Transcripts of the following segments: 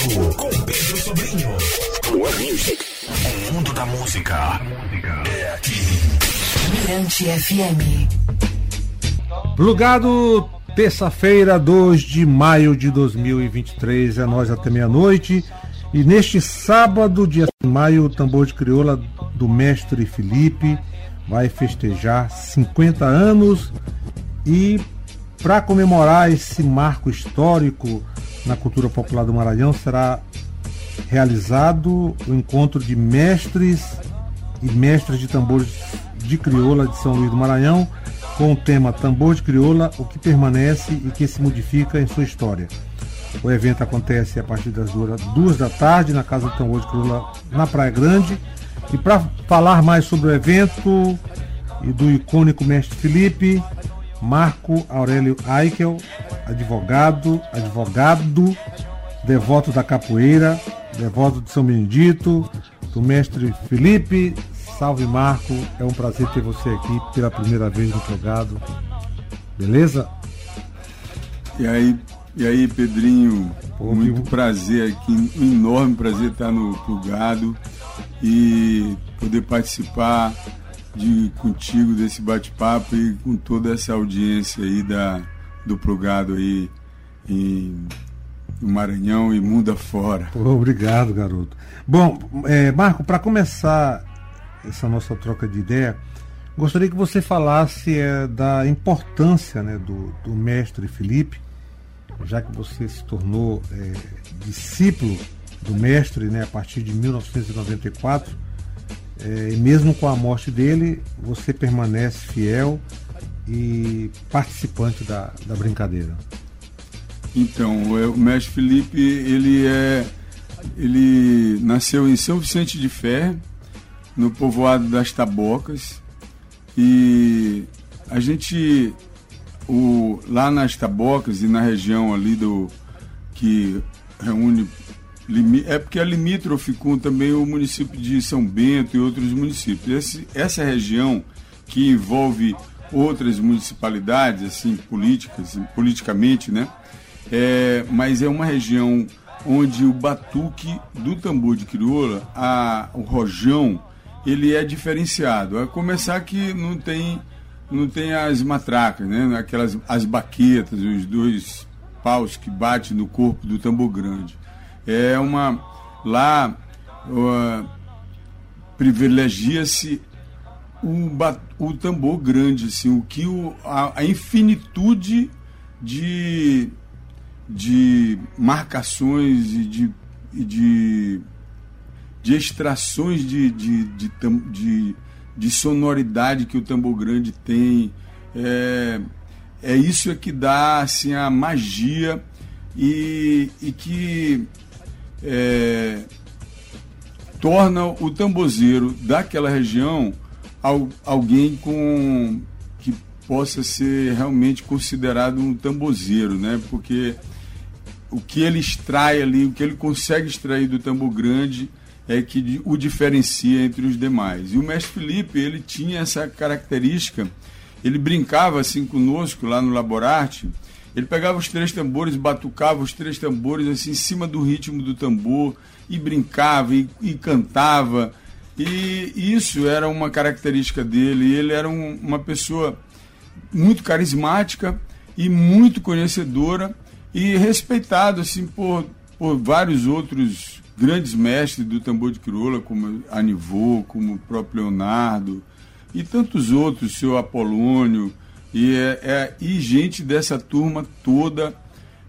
Com Pedro Sobrinho. More Music. O mundo da música é aqui. Mirante FM. Plugado, terça-feira, 2 de maio de 2023, é nós até meia-noite. E neste sábado, dia de maio, o tambor de crioula do mestre Felipe vai festejar 50 anos e para comemorar esse marco histórico na cultura popular do Maranhão será realizado o encontro de mestres e mestres de tambores de crioula de São Luís do Maranhão com o tema Tambor de Crioula, o que permanece e que se modifica em sua história. O evento acontece a partir das duas da tarde na Casa do Tambor de Crioula, na Praia Grande. E para falar mais sobre o evento e do icônico mestre Felipe, Marco Aurélio Eichel, advogado, advogado, devoto da capoeira, devoto de São Benedito, do mestre Felipe. Salve Marco, é um prazer ter você aqui pela primeira vez no Plugado. Beleza? E aí, e aí Pedrinho, Pô, muito que... prazer aqui, um enorme prazer estar no Plugado e poder participar de contigo desse bate-papo e com toda essa audiência aí da, do Plugado aí em, no Maranhão e mundo afora. Pô, obrigado, garoto. Bom, é, Marco, para começar essa nossa troca de ideia, gostaria que você falasse é, da importância né, do, do, mestre Felipe, já que você se tornou é, discípulo do mestre né, a partir de 1994, é, e mesmo com a morte dele, você permanece fiel e participante da, da brincadeira. Então, o mestre Felipe, ele é ele nasceu em São Vicente de Fé, no povoado das Tabocas. E a gente, o, lá nas Tabocas e na região ali do que reúne é porque é limítrofe com também o município de São Bento e outros municípios. Esse, essa região que envolve outras municipalidades, assim, políticas, politicamente, né? É, mas é uma região onde o batuque do tambor de crioula, a, o rojão, ele é diferenciado. A começar que não tem não tem as matracas, né? Aquelas as baquetas, os dois paus que bate no corpo do tambor grande. É uma lá uh, privilegia-se o, o tambor grande, assim, o que o, a, a infinitude de, de marcações e de, de de extrações de, de, de, de, de sonoridade que o tambor grande tem. É, é isso é que dá assim, a magia e, e que é, torna o tambozeiro daquela região alguém com que possa ser realmente considerado um tambozeiro, né? Porque o que ele extrai ali, o que ele consegue extrair do tambor grande é que o diferencia entre os demais. E o mestre Felipe, ele tinha essa característica, ele brincava assim conosco lá no Laborarte, ele pegava os três tambores, batucava os três tambores assim em cima do ritmo do tambor e brincava e, e cantava. E isso era uma característica dele. Ele era um, uma pessoa muito carismática e muito conhecedora e respeitado assim por, por vários outros grandes mestres do tambor de crioula, como Anivô, como o próprio Leonardo, e tantos outros, seu Apolônio, e, é, é, e gente dessa turma toda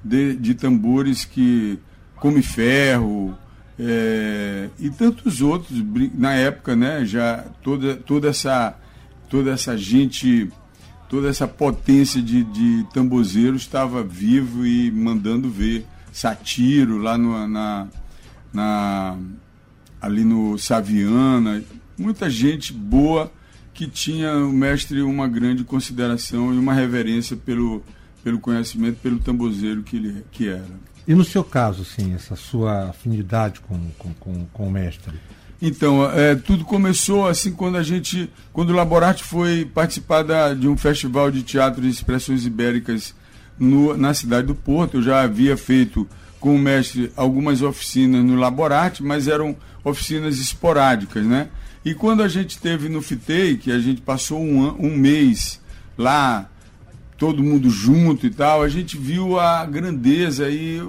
de, de tambores que come ferro, é, e tantos outros na época, né? Já toda, toda essa toda essa gente, toda essa potência de, de tambozeiros estava vivo e mandando ver. Satiro lá no, na, na, ali no Saviana, muita gente boa que tinha o mestre uma grande consideração e uma reverência pelo, pelo conhecimento, pelo tambozeiro que ele que era. E no seu caso, sim, essa sua afinidade com, com, com, com o mestre? Então, é, tudo começou assim quando a gente, quando o Laborarte foi participar da, de um festival de teatro de expressões ibéricas no, na cidade do Porto. Eu já havia feito com o mestre algumas oficinas no Laborarte, mas eram oficinas esporádicas, né? E quando a gente teve no FITEI, que a gente passou um, um mês lá, todo mundo junto e tal, a gente viu a grandeza e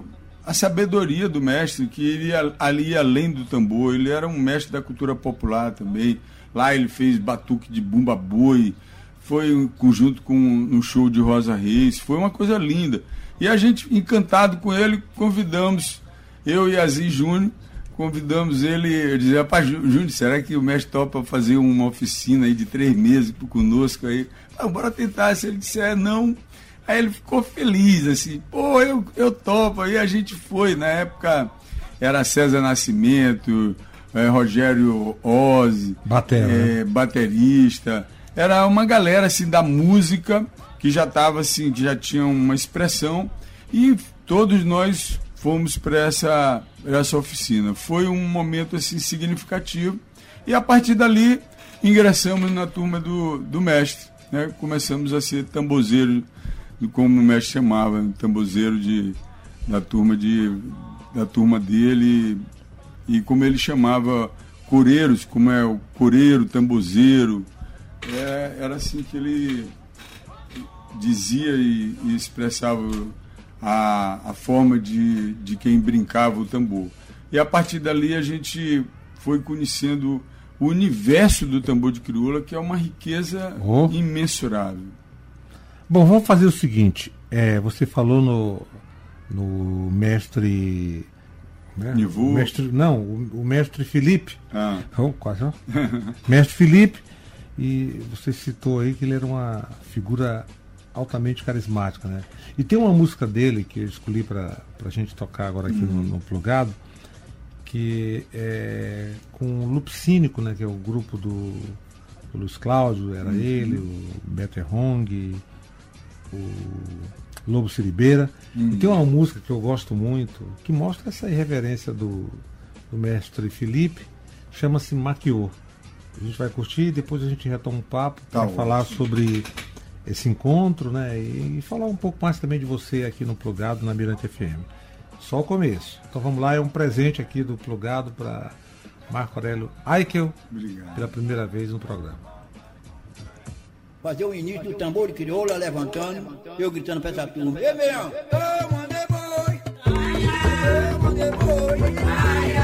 a sabedoria do mestre, que ele ia, ali além do tambor, ele era um mestre da cultura popular também. Lá ele fez batuque de bumba boi, foi conjunto com um show de Rosa Reis, foi uma coisa linda. E a gente, encantado com ele, convidamos, eu e Aziz Júnior, convidamos ele, dizer, rapaz, Júnior, será que o mestre topa fazer uma oficina aí de três meses conosco aí? Bora tentar, se ele disser não, aí ele ficou feliz, assim, pô, eu, eu topo, aí a gente foi, na época era César Nascimento, é, Rogério Ozzi, é, baterista, era uma galera assim da música que já estava assim, que já tinha uma expressão. E todos nós fomos para essa, essa oficina. Foi um momento assim significativo. E a partir dali ingressamos na turma do, do mestre, né? Começamos a ser tambozeiro, como o mestre chamava, tambozeiro de da turma de da turma dele e como ele chamava coreiros, como é o coreiro, tambozeiro, é, era assim que ele dizia e, e expressava a, a forma de, de quem brincava o tambor. E a partir dali a gente foi conhecendo o universo do tambor de crioula, que é uma riqueza oh. imensurável. Bom, vamos fazer o seguinte. É, você falou no, no mestre. Né? Mestre não, o, o, mestre Felipe. Ah. Oh, quase não. mestre Felipe. E você citou aí que ele era uma figura altamente carismática, né? E tem uma música dele que eu escolhi para a gente tocar agora aqui uhum. no, no, Plugado, que é com o Lupcínico, né? Que é o grupo do, do Luiz Cláudio, era uhum. ele, o Beto Errong, o Lobo Siribeira. Uhum. E tem uma música que eu gosto muito, que mostra essa irreverência do, do mestre Felipe, chama-se Maquiô. A gente vai curtir e depois a gente retoma um papo para tá falar sobre esse encontro, né? E, e, falar um pouco mais também de você aqui no Plugado na Mirante FM. Só o começo. Então vamos lá, é um presente aqui do Plugado para Marco Aurélio Aikel, Obrigado. pela primeira vez no programa. Fazer o início do tambor de crioula levantando, eu gritando para essa turma. Ei, meu! Ô, mandei boi! Ô, mandei boi! Ai, ai,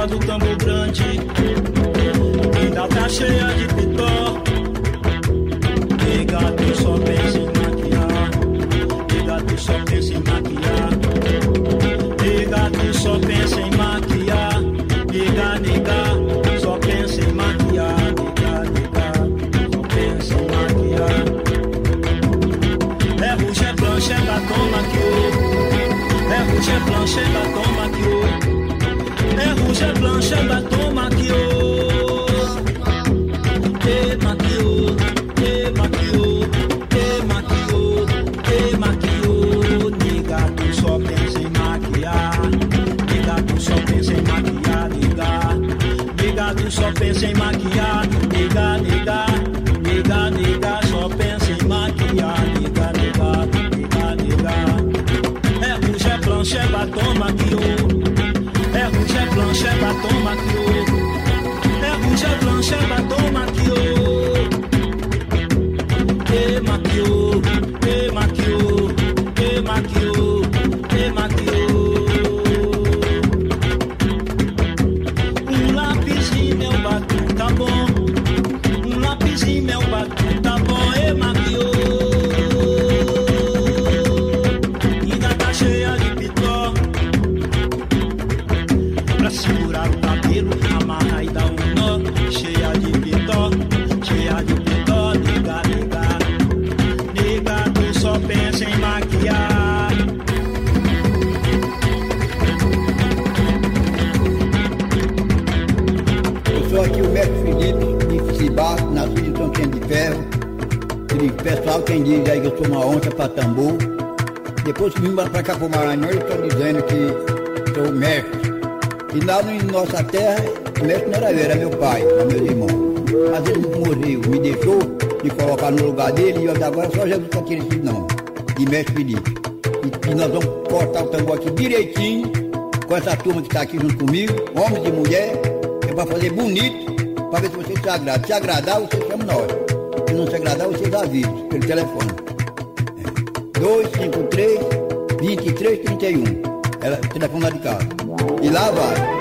boca do tambor grande, ainda tá cheia de pitó. E gato só pensa em maquiar, e gato só pensa em maquiar, e gato só pensa em maquiar, nega, nega. rouge et blanche et bâton maquillot. Só pensa em maquiar. sou aqui o mestre Felipe de Cibá, nascido em São Tinha de Ferro. O pessoal quem diz aí que eu sou uma onça para tambor. Depois que vim para cá para o Maranhão, eu estou dizendo que sou mestre. E lá em nossa terra, o mestre não era eu, era meu pai, meus irmãos. Mas ele morreu, me deixou de colocar no lugar dele e eu agora só Jesus está aquele esse nome, de mestre Felipe. E, e nós vamos cortar o tambor aqui direitinho, com essa turma que está aqui junto comigo, homens e mulheres é para fazer bonito, para ver se vocês se agradam. Se agradar, vocês chamam nós. Se não se agradar, vocês avisam pelo telefone. É. 253 2331. Ela, telefone lá de casa. E lá vai.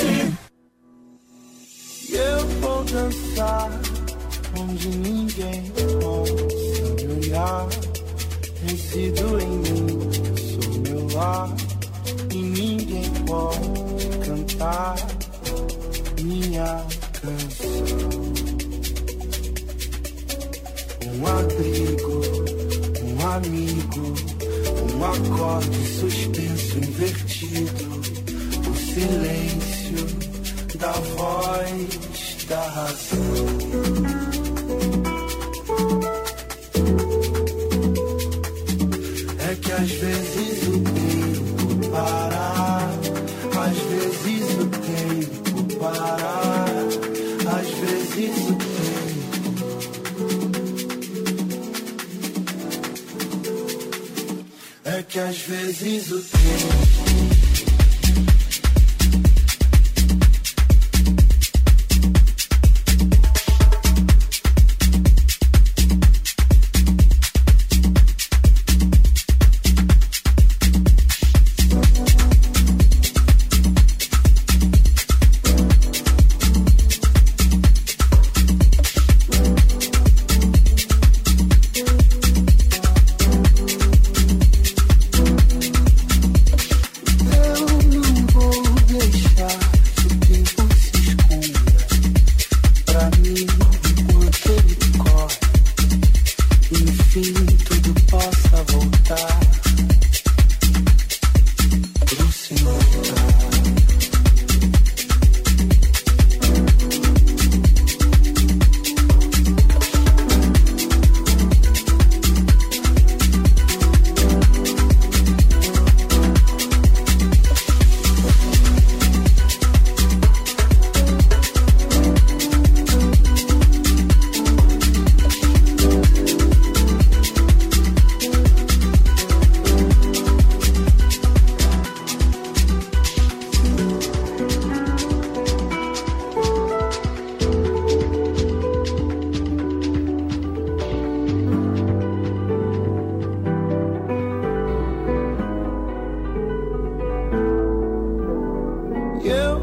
E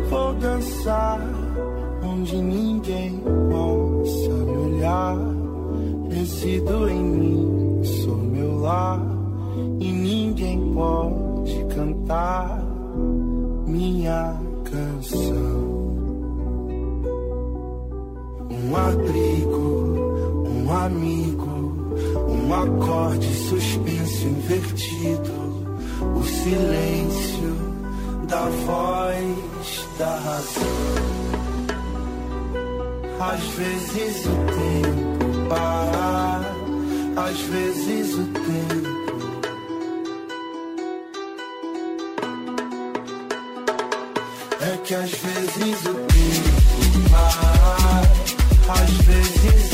vou dançar onde ninguém possa me olhar. Resido em mim, sou meu lar. E ninguém pode cantar minha canção. Um abrigo, um amigo, um acorde suspenso invertido. O silêncio da voz da razão. Às vezes o tempo para, às vezes o tempo. É que às vezes o tempo para, às vezes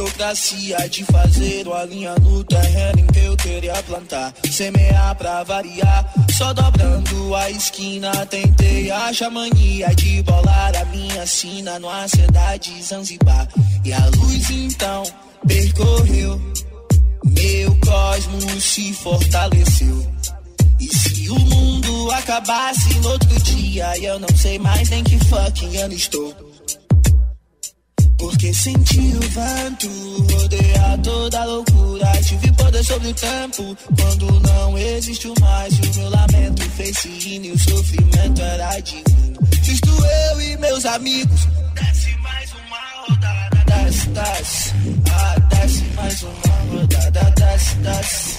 burocracia de fazer uma linha no terreno em que eu queria plantar. Semear pra variar, só dobrando a esquina. Tentei achar mania de bolar a minha sina no acendar de Zanzibar. E a luz então percorreu, meu cosmos se fortaleceu. E se o mundo acabasse no outro dia, eu não sei mais nem que fucking ano estou. Porque senti o vento rodear toda a loucura. Tive poder sobre o tempo quando não existiu mais. O meu lamento fez se rir e o sofrimento era divino. Justo eu e meus amigos. Desce mais uma rodada. Desce, desce. Ah, desce mais uma rodada. Desce, desce.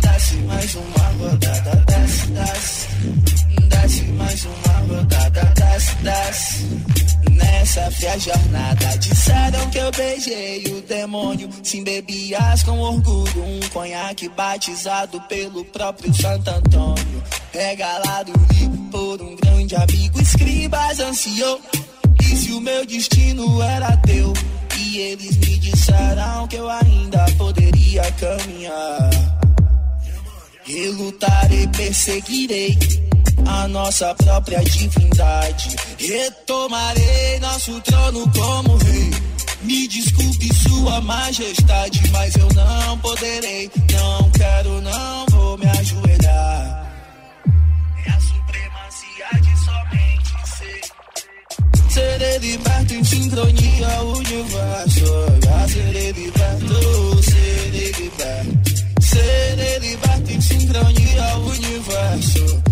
Desce mais uma rodada. Desce. Desce Fria jornada Disseram que eu beijei o demônio. Se embebias com orgulho. Um conhaque batizado pelo próprio Santo Antônio. Regalado por um grande amigo. Escribas ansiou E se o meu destino era teu. E eles me disseram que eu ainda poderia caminhar. Relutarei, perseguirei a nossa própria divindade. Retomarei nosso trono como rei. Me desculpe, Sua Majestade, mas eu não poderei. Não quero, não vou me ajoelhar. É a supremacia de somente ser. Serei liberto em sincronia ao universo. Já serei liberto, serei liberto. Serei liberto em sincronia ao universo.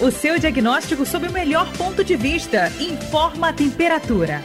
O seu diagnóstico sob o melhor ponto de vista. Informa a temperatura.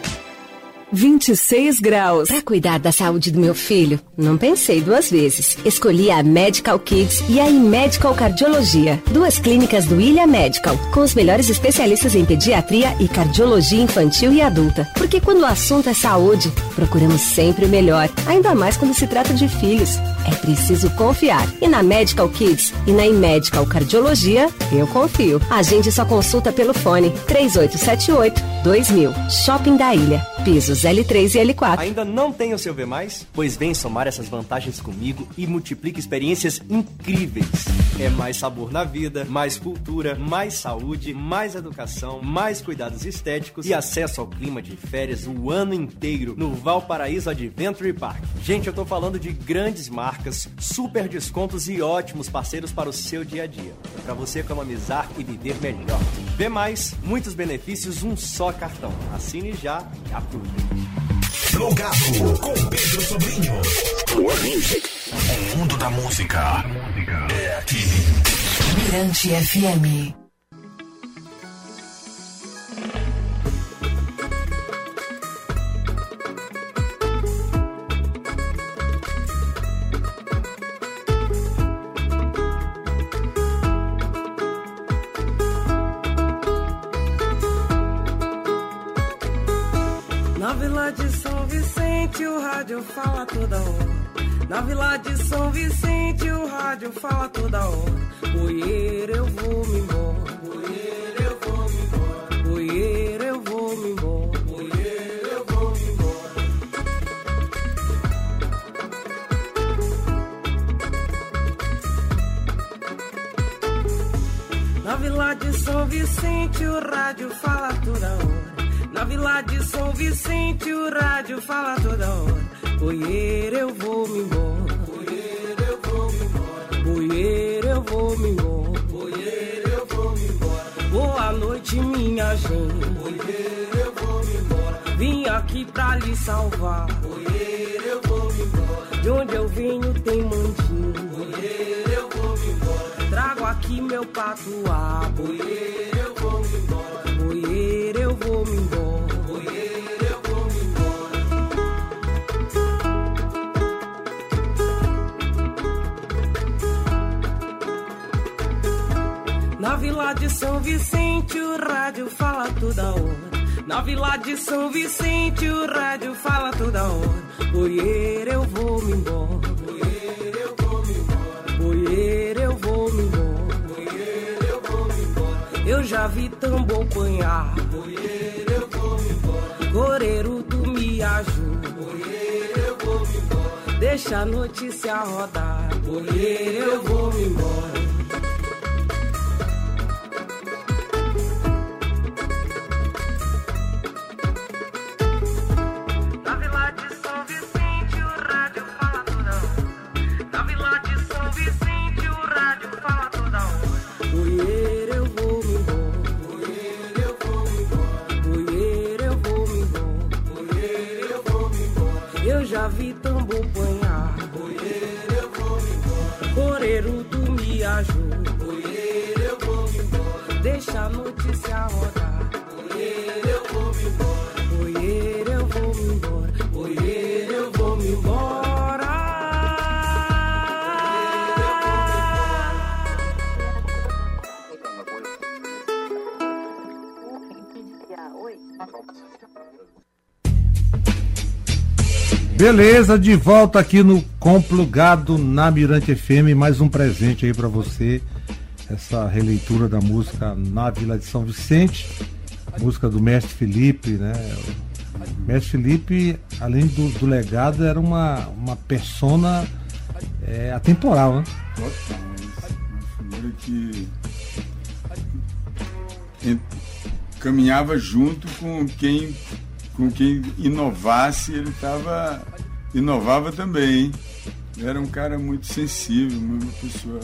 26 graus. Para cuidar da saúde do meu filho, não pensei duas vezes. Escolhi a Medical Kids e a Medical Cardiologia, duas clínicas do Ilha Medical, com os melhores especialistas em pediatria e cardiologia infantil e adulta. Porque quando o assunto é saúde, procuramos sempre o melhor, ainda mais quando se trata de filhos. é preciso confiar. E na Medical Kids e na Medical Cardiologia, eu confio. A gente só consulta pelo fone 3878 2000. Shopping da Ilha. Pisos L3 e L4. Ainda não tem o seu V+, pois vem somar essas vantagens comigo e multiplique experiências incríveis. É mais sabor na vida, mais cultura, mais saúde, mais educação, mais cuidados estéticos e acesso ao clima de férias o ano inteiro no Valparaíso Adventure Park. Gente, eu tô falando de grandes marcas, super descontos e ótimos parceiros para o seu dia a dia. Para você economizar e viver melhor. Vê mais, muitos benefícios, um só cartão. Assine já e aproveite. Plugado com Pedro Sobrinho. One Music. O mundo da música é aqui. Mirante FM. Rádio fala toda hora. Na Vila de São Vicente o rádio fala toda hora. Oieira, eu vou me embora. Oieira, eu vou me embora. Oieira, eu vou me embora. Oieira, eu vou me embora. Na Vila de São Vicente o rádio fala toda hora. Na Vila de São Vicente o rádio fala toda hora. Oieira, eu vou me embora. Oieira, eu vou me embora. Oieira, eu vou me embora. Oieira, eu vou me embora. Boa noite, minha gente. Oieira, eu vou me embora. Vim aqui pra lhe salvar. Oieira, eu vou me embora. De onde eu venho tem mandinho. Oieira, eu vou me embora. Trago aqui meu patuá. Oieira, Vila de São Vicente o rádio fala toda hora. Na Vila de São Vicente o rádio fala toda hora. Oieira, eu vou me embora. Oieira, eu vou me embora. Oieira, eu vou me embora. Oieira, eu vou me embora. Eu já vi tambor panhar. Oieira, eu vou me embora. Coreiro, tu me ajuda. Oieira, eu vou me embora. Deixa a notícia rodar. Oieira, eu vou me embora. Beleza, de volta aqui no Complugado na Mirante FM, mais um presente aí pra você. Essa releitura da música Na Vila de São Vicente, música do Mestre Felipe, né? O Mestre Felipe, além do, do legado, era uma, uma persona é, atemporal, né? Total. Uma que caminhava junto com quem com quem inovasse, ele tava inovava também. hein? Era um cara muito sensível, uma pessoa.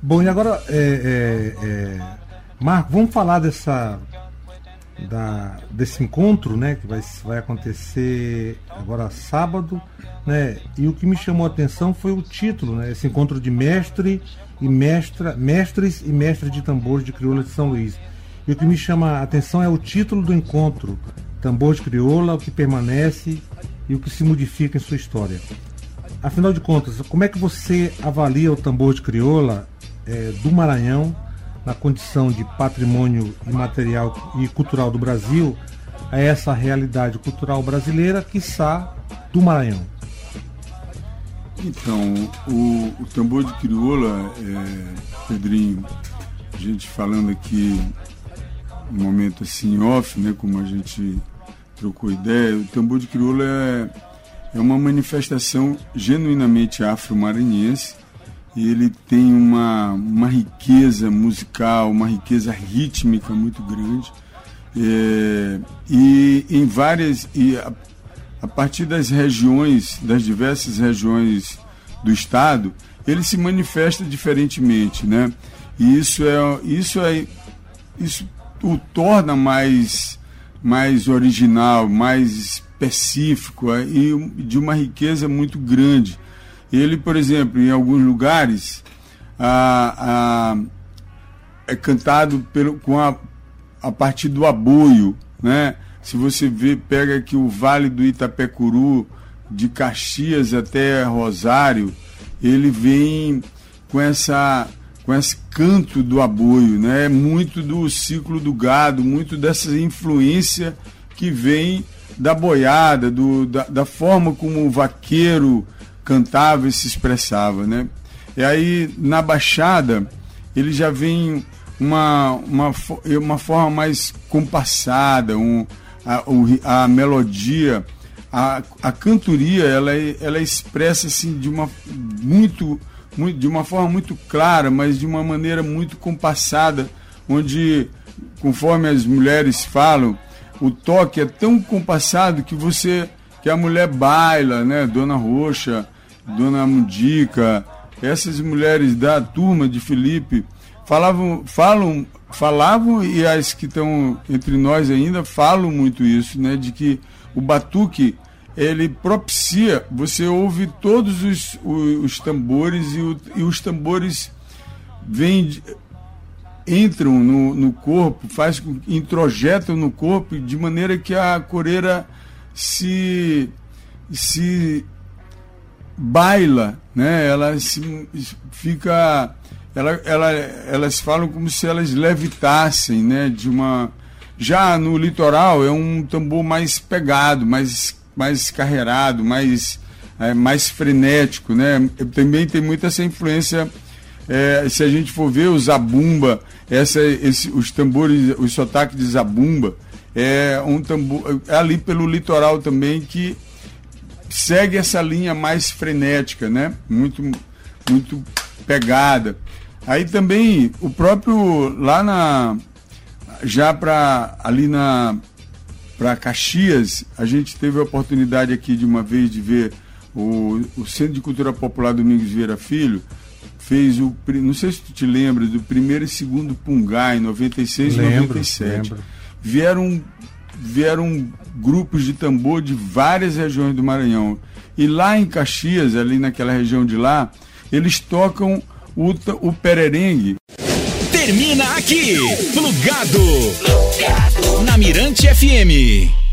Bom, e agora, é, é, é, Marco, vamos falar dessa da, desse encontro, né, que vai, vai acontecer agora sábado, né? E o que me chamou a atenção foi o título, né? Esse encontro de mestre e mestra, mestres e mestres de tambores de crioula de São Luís. E o que me chama a atenção é o título do encontro, Tambor de Crioula, o que permanece e o que se modifica em sua história. Afinal de contas, como é que você avalia o tambor de crioula eh, do Maranhão na condição de patrimônio imaterial e cultural do Brasil a essa realidade cultural brasileira, quiçá do Maranhão? Então, o, o tambor de crioula, é, Pedrinho, a gente falando aqui um momento assim off, né, como a gente trocou ideia, o tambor de crioula é, é uma manifestação genuinamente afro-maranhense e ele tem uma, uma riqueza musical, uma riqueza rítmica muito grande. É, e em várias. E a, a partir das regiões, das diversas regiões do estado, ele se manifesta diferentemente, né? E isso é isso é isso o torna mais mais original, mais específico é, e de uma riqueza muito grande. Ele, por exemplo, em alguns lugares a, a, é cantado pelo, com a, a partir do aboio, né? Se você vê, pega aqui o Vale do Itapecuru, de Caxias até Rosário, ele vem com essa com esse canto do aboio, né? Muito do ciclo do gado, muito dessa influência que vem da boiada, do, da, da forma como o vaqueiro cantava e se expressava, né? E aí na Baixada ele já vem uma, uma, uma forma mais compassada, um, a, a melodia, a, a cantoria, ela, é, ela é expressa assim de uma muito, muito, de uma forma muito clara, mas de uma maneira muito compassada, onde, conforme as mulheres falam, o toque é tão compassado que você que a mulher baila, né? Dona Roxa, Dona Mundica, essas mulheres da turma de Felipe falavam, falam falavam e as que estão entre nós ainda falam muito isso, né? De que o batuque ele propicia, você ouve todos os, os, os tambores e, o, e, os tambores vêm, entram no, no corpo, faz, introjetam no corpo de maneira que a coreira se, se baila, né? Ela se, fica ela, ela, elas falam como se elas levitassem, né? De uma já no litoral é um tambor mais pegado, mais mais carreirado, mais é, mais frenético, né? Também tem muita essa influência. É, se a gente for ver o zabumba, essa, esse, os tambores, o sotaque de zabumba é um tambor é ali pelo litoral também que segue essa linha mais frenética, né? Muito muito pegada. Aí também o próprio lá na já para ali na para Caxias, a gente teve a oportunidade aqui de uma vez de ver o, o Centro de Cultura Popular Domingos Vieira Filho fez o não sei se tu te lembra do primeiro e segundo Pungá em 96 e 97. Lembro. Vieram vieram grupos de tambor de várias regiões do Maranhão. E lá em Caxias, ali naquela região de lá, eles tocam o, o pererengue. Termina aqui, plugado, plugado. na Mirante FM.